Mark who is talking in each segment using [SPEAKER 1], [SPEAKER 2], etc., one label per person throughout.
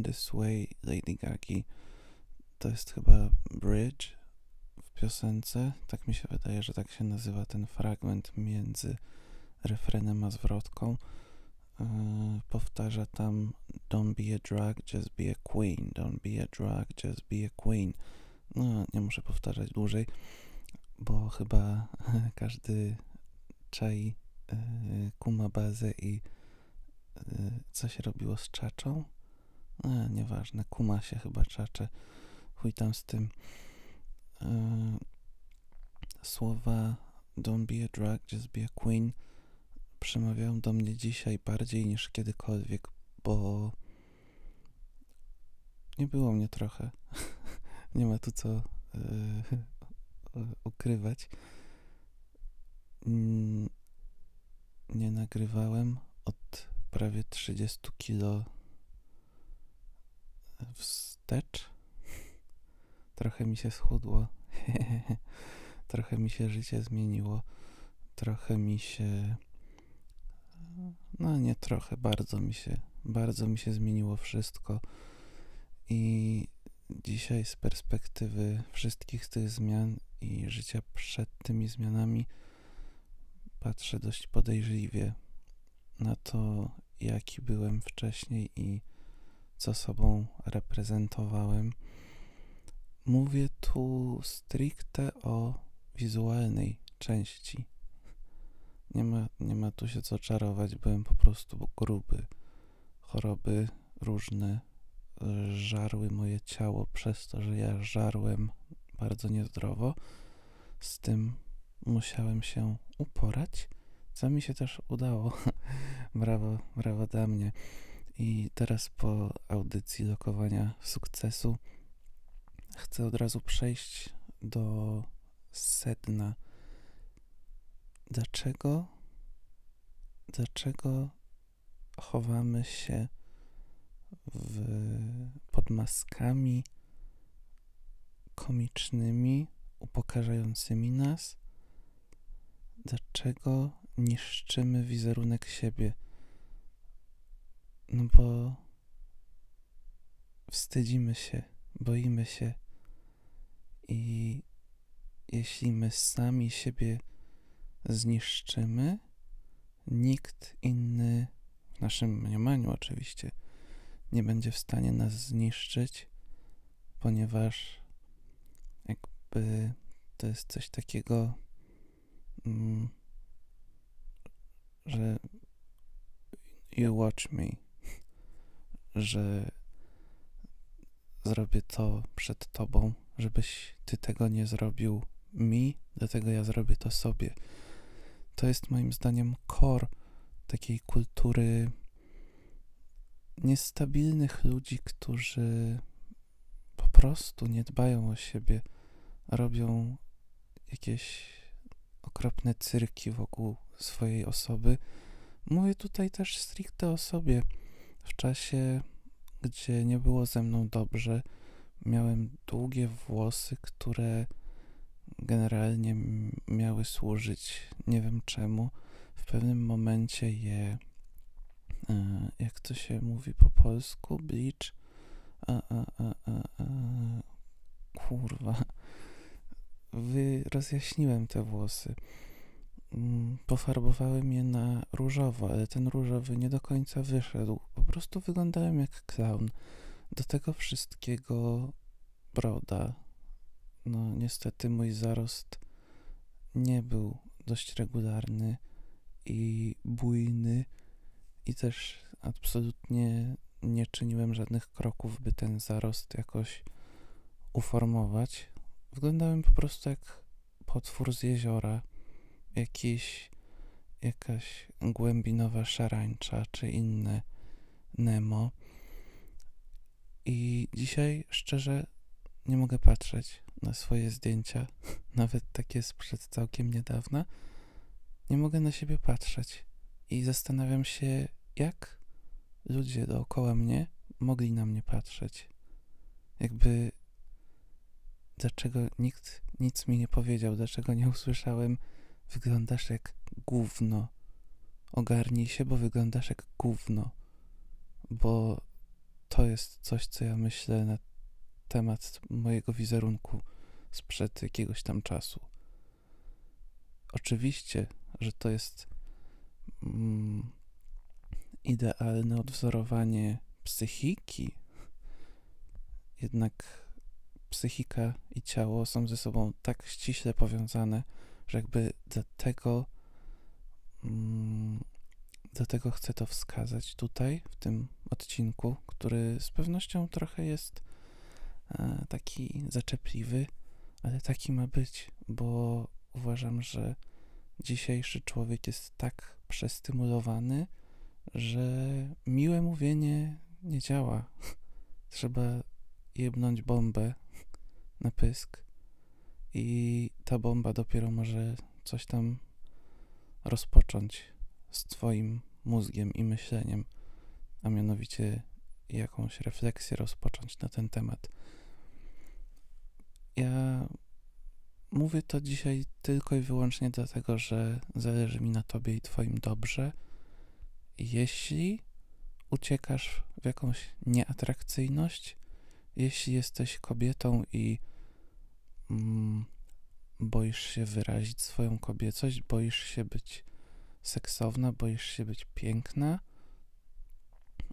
[SPEAKER 1] This Way Lady Gagi. To jest chyba bridge w piosence. Tak mi się wydaje, że tak się nazywa ten fragment między refrenem a zwrotką. Yy, powtarza tam Don't be a drug, just be a queen. Don't be a drug, just be a queen. No, nie muszę powtarzać dłużej, bo chyba każdy czai yy, kuma bazę i yy, co się robiło z czaczą. No, nieważne, kuma się chyba czacze. Chuj tam z tym. Yy, słowa Don't be a drug, just be a queen przemawiają do mnie dzisiaj bardziej niż kiedykolwiek, bo nie było mnie trochę. nie ma tu co yy, ukrywać. Mm, nie nagrywałem od prawie 30 kilo wstecz. Trochę mi się schudło. trochę mi się życie zmieniło. Trochę mi się no nie trochę, bardzo mi się, bardzo mi się zmieniło wszystko. I dzisiaj z perspektywy wszystkich tych zmian i życia przed tymi zmianami patrzę dość podejrzliwie na to, jaki byłem wcześniej i co sobą reprezentowałem. Mówię tu stricte o wizualnej części nie ma, nie ma tu się co czarować, byłem po prostu gruby. Choroby różne żarły moje ciało przez to, że ja żarłem bardzo niezdrowo. Z tym musiałem się uporać, co mi się też udało. brawo, brawo dla mnie. I teraz po audycji lokowania sukcesu chcę od razu przejść do sedna dlaczego, dlaczego chowamy się w, pod maskami komicznymi, upokarzającymi nas? Dlaczego niszczymy wizerunek siebie? No bo wstydzimy się, boimy się i jeśli my sami siebie zniszczymy, nikt inny, w naszym mniemaniu oczywiście, nie będzie w stanie nas zniszczyć, ponieważ jakby to jest coś takiego, mm, że you watch me, że zrobię to przed tobą, żebyś ty tego nie zrobił mi, dlatego ja zrobię to sobie to jest moim zdaniem core takiej kultury niestabilnych ludzi, którzy po prostu nie dbają o siebie, robią jakieś okropne cyrki wokół swojej osoby. Mówię tutaj też stricte o sobie. W czasie, gdzie nie było ze mną dobrze, miałem długie włosy, które generalnie miały służyć, nie wiem czemu. W pewnym momencie je, e, jak to się mówi po polsku, bleach, a, a, a, a, kurwa, wy rozjaśniłem te włosy. Mm, pofarbowałem je na różowo, ale ten różowy nie do końca wyszedł. Po prostu wyglądałem jak clown. Do tego wszystkiego broda, no niestety mój zarost nie był dość regularny i bujny i też absolutnie nie czyniłem żadnych kroków, by ten zarost jakoś uformować. Wyglądałem po prostu jak potwór z jeziora, jakiś, jakaś głębinowa szarańcza czy inne Nemo. I dzisiaj szczerze nie mogę patrzeć na swoje zdjęcia, nawet takie sprzed całkiem niedawna, nie mogę na siebie patrzeć i zastanawiam się, jak ludzie dookoła mnie mogli na mnie patrzeć. Jakby dlaczego nikt nic mi nie powiedział, dlaczego nie usłyszałem, wyglądasz jak gówno. Ogarnij się, bo wyglądasz jak gówno. Bo to jest coś, co ja myślę na temat mojego wizerunku sprzed jakiegoś tam czasu. Oczywiście, że to jest mm, idealne odwzorowanie psychiki, jednak psychika i ciało są ze sobą tak ściśle powiązane, że jakby dlatego mm, dlatego chcę to wskazać tutaj, w tym odcinku, który z pewnością trochę jest e, taki zaczepliwy, ale taki ma być, bo uważam, że dzisiejszy człowiek jest tak przestymulowany, że miłe mówienie nie działa. Trzeba jebnąć bombę na pysk i ta bomba dopiero może coś tam rozpocząć z Twoim mózgiem i myśleniem, a mianowicie jakąś refleksję rozpocząć na ten temat. Ja mówię to dzisiaj tylko i wyłącznie dlatego, że zależy mi na Tobie i Twoim dobrze. Jeśli uciekasz w jakąś nieatrakcyjność, jeśli jesteś kobietą i mm, boisz się wyrazić swoją kobiecość, boisz się być seksowna, boisz się być piękna,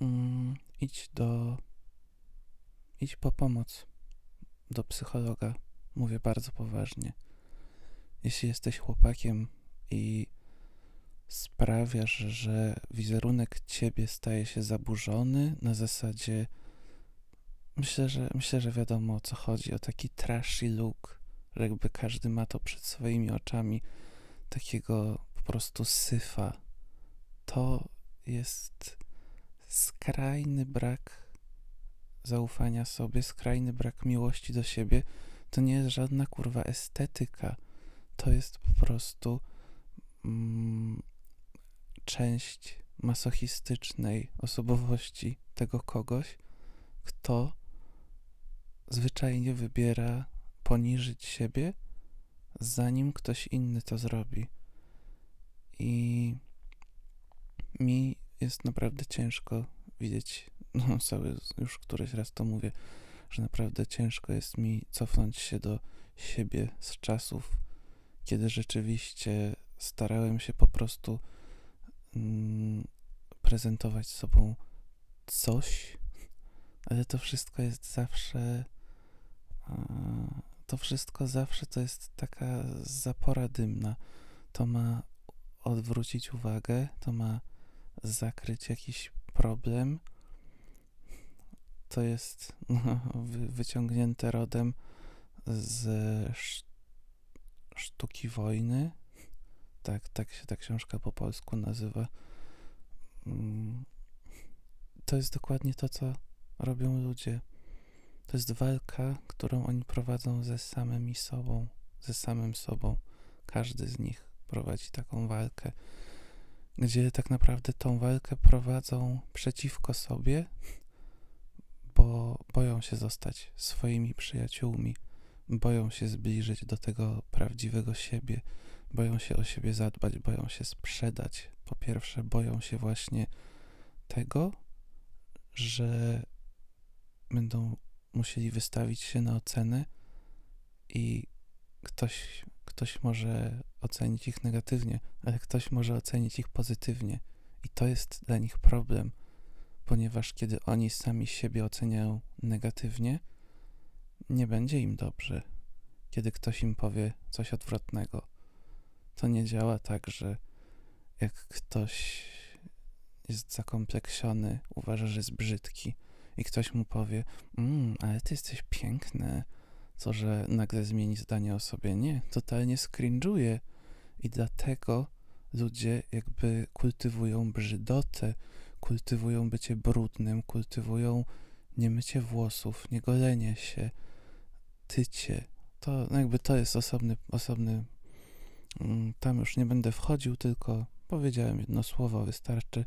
[SPEAKER 1] mm, idź do. idź po pomoc do psychologa. Mówię bardzo poważnie. Jeśli jesteś chłopakiem i sprawiasz, że wizerunek ciebie staje się zaburzony na zasadzie myślę, że myślę, że wiadomo o co chodzi, o taki trashy look, że jakby każdy ma to przed swoimi oczami takiego po prostu syfa. To jest skrajny brak zaufania sobie, skrajny brak miłości do siebie. To nie jest żadna kurwa estetyka. To jest po prostu mm, część masochistycznej osobowości tego kogoś, kto zwyczajnie wybiera poniżyć siebie, zanim ktoś inny to zrobi. I mi jest naprawdę ciężko widzieć, no cały już któryś raz to mówię, że naprawdę ciężko jest mi cofnąć się do siebie z czasów, kiedy rzeczywiście starałem się po prostu mm, prezentować sobą coś, ale to wszystko jest zawsze. To wszystko zawsze to jest taka zapora dymna. To ma odwrócić uwagę, to ma zakryć jakiś problem. To jest no, wyciągnięte rodem z sztuki wojny. Tak, tak się ta książka po polsku nazywa. Mm, to jest dokładnie to, co robią ludzie. To jest walka, którą oni prowadzą ze samymi sobą, ze samym sobą. Każdy z nich prowadzi taką walkę, gdzie tak naprawdę tą walkę prowadzą przeciwko sobie, bo boją się zostać swoimi przyjaciółmi, boją się zbliżyć do tego prawdziwego siebie, boją się o siebie zadbać, boją się sprzedać. Po pierwsze, boją się właśnie tego, że będą musieli wystawić się na ocenę i ktoś, ktoś może ocenić ich negatywnie, ale ktoś może ocenić ich pozytywnie. I to jest dla nich problem, ponieważ kiedy oni sami siebie oceniają negatywnie, nie będzie im dobrze. Kiedy ktoś im powie coś odwrotnego, to nie działa tak, że jak ktoś jest zakompleksiony, uważa, że jest brzydki i ktoś mu powie, mm, ale ty jesteś piękny, co, że nagle zmieni zdanie o sobie. Nie, totalnie skrinżuje i dlatego ludzie jakby kultywują brzydotę, kultywują bycie brudnym, kultywują niemycie włosów, niegolenie się, tycie. To no jakby to jest osobny, osobny mm, tam już nie będę wchodził, tylko powiedziałem jedno słowo, wystarczy.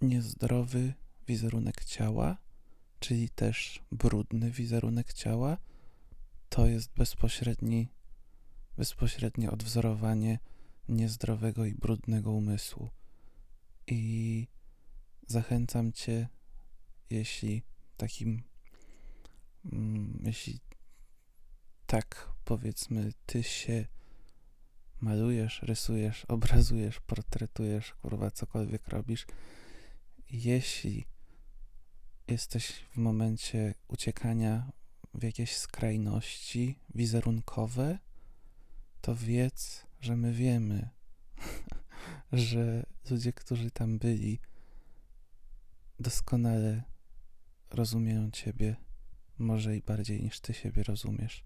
[SPEAKER 1] Niezdrowy wizerunek ciała, czyli też brudny wizerunek ciała, to jest bezpośredni, bezpośrednie odwzorowanie niezdrowego i brudnego umysłu. I zachęcam Cię, jeśli takim, mm, jeśli tak powiedzmy, Ty się malujesz, rysujesz, obrazujesz, portretujesz, kurwa, cokolwiek robisz, jeśli jesteś w momencie uciekania w jakieś skrajności wizerunkowe, to wiedz, że my wiemy, że ludzie, którzy tam byli, doskonale rozumieją Ciebie, może i bardziej niż Ty siebie rozumiesz.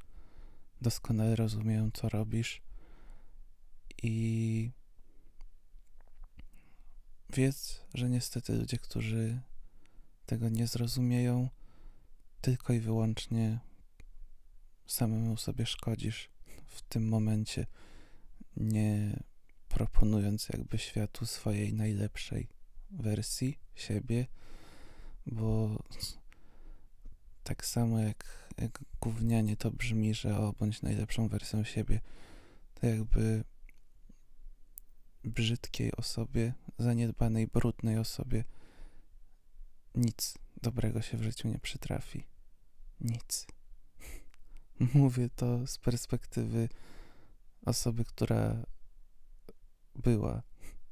[SPEAKER 1] Doskonale rozumieją, co robisz i wiedz, że niestety ludzie, którzy tego nie zrozumieją, tylko i wyłącznie samemu sobie szkodzisz w tym momencie, nie proponując jakby światu swojej najlepszej wersji siebie, bo tak samo jak, jak gównianie to brzmi, że o, bądź najlepszą wersją siebie, to jakby brzydkiej osobie, zaniedbanej, brudnej osobie nic dobrego się w życiu nie przytrafi. Nic. Mówię to z perspektywy osoby, która była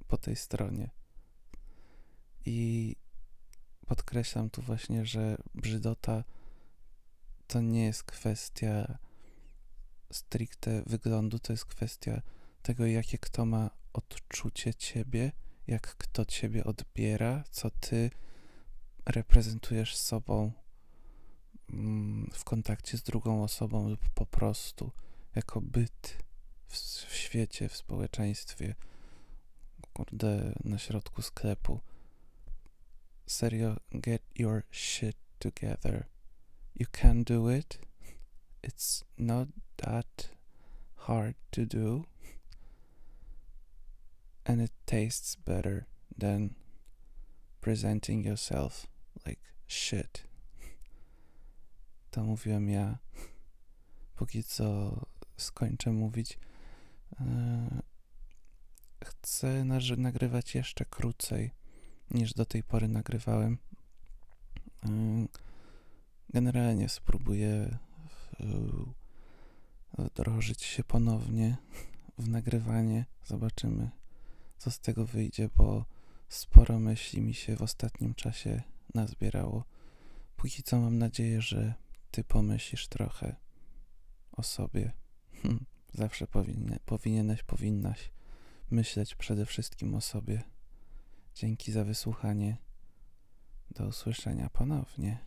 [SPEAKER 1] po tej stronie. I podkreślam tu właśnie, że brzydota to nie jest kwestia stricte wyglądu, to jest kwestia tego, jakie kto ma odczucie ciebie, jak kto ciebie odbiera, co ty reprezentujesz sobą mm, w kontakcie z drugą osobą lub po prostu jako byt w, w świecie, w społeczeństwie, kurde, na środku sklepu. Serio, get your shit together. You can do it. It's not that hard to do. And it tastes better than presenting yourself like shit. To mówiłem ja. Póki co skończę mówić. E, chcę nagrywać jeszcze krócej niż do tej pory nagrywałem. E, generalnie spróbuję wdrożyć się ponownie w nagrywanie. Zobaczymy, co z tego wyjdzie, bo sporo myśli mi się w ostatnim czasie nazbierało. Póki co mam nadzieję, że ty pomyślisz trochę o sobie. Hm, zawsze powinien, powinieneś, powinnaś myśleć przede wszystkim o sobie. Dzięki za wysłuchanie. Do usłyszenia ponownie.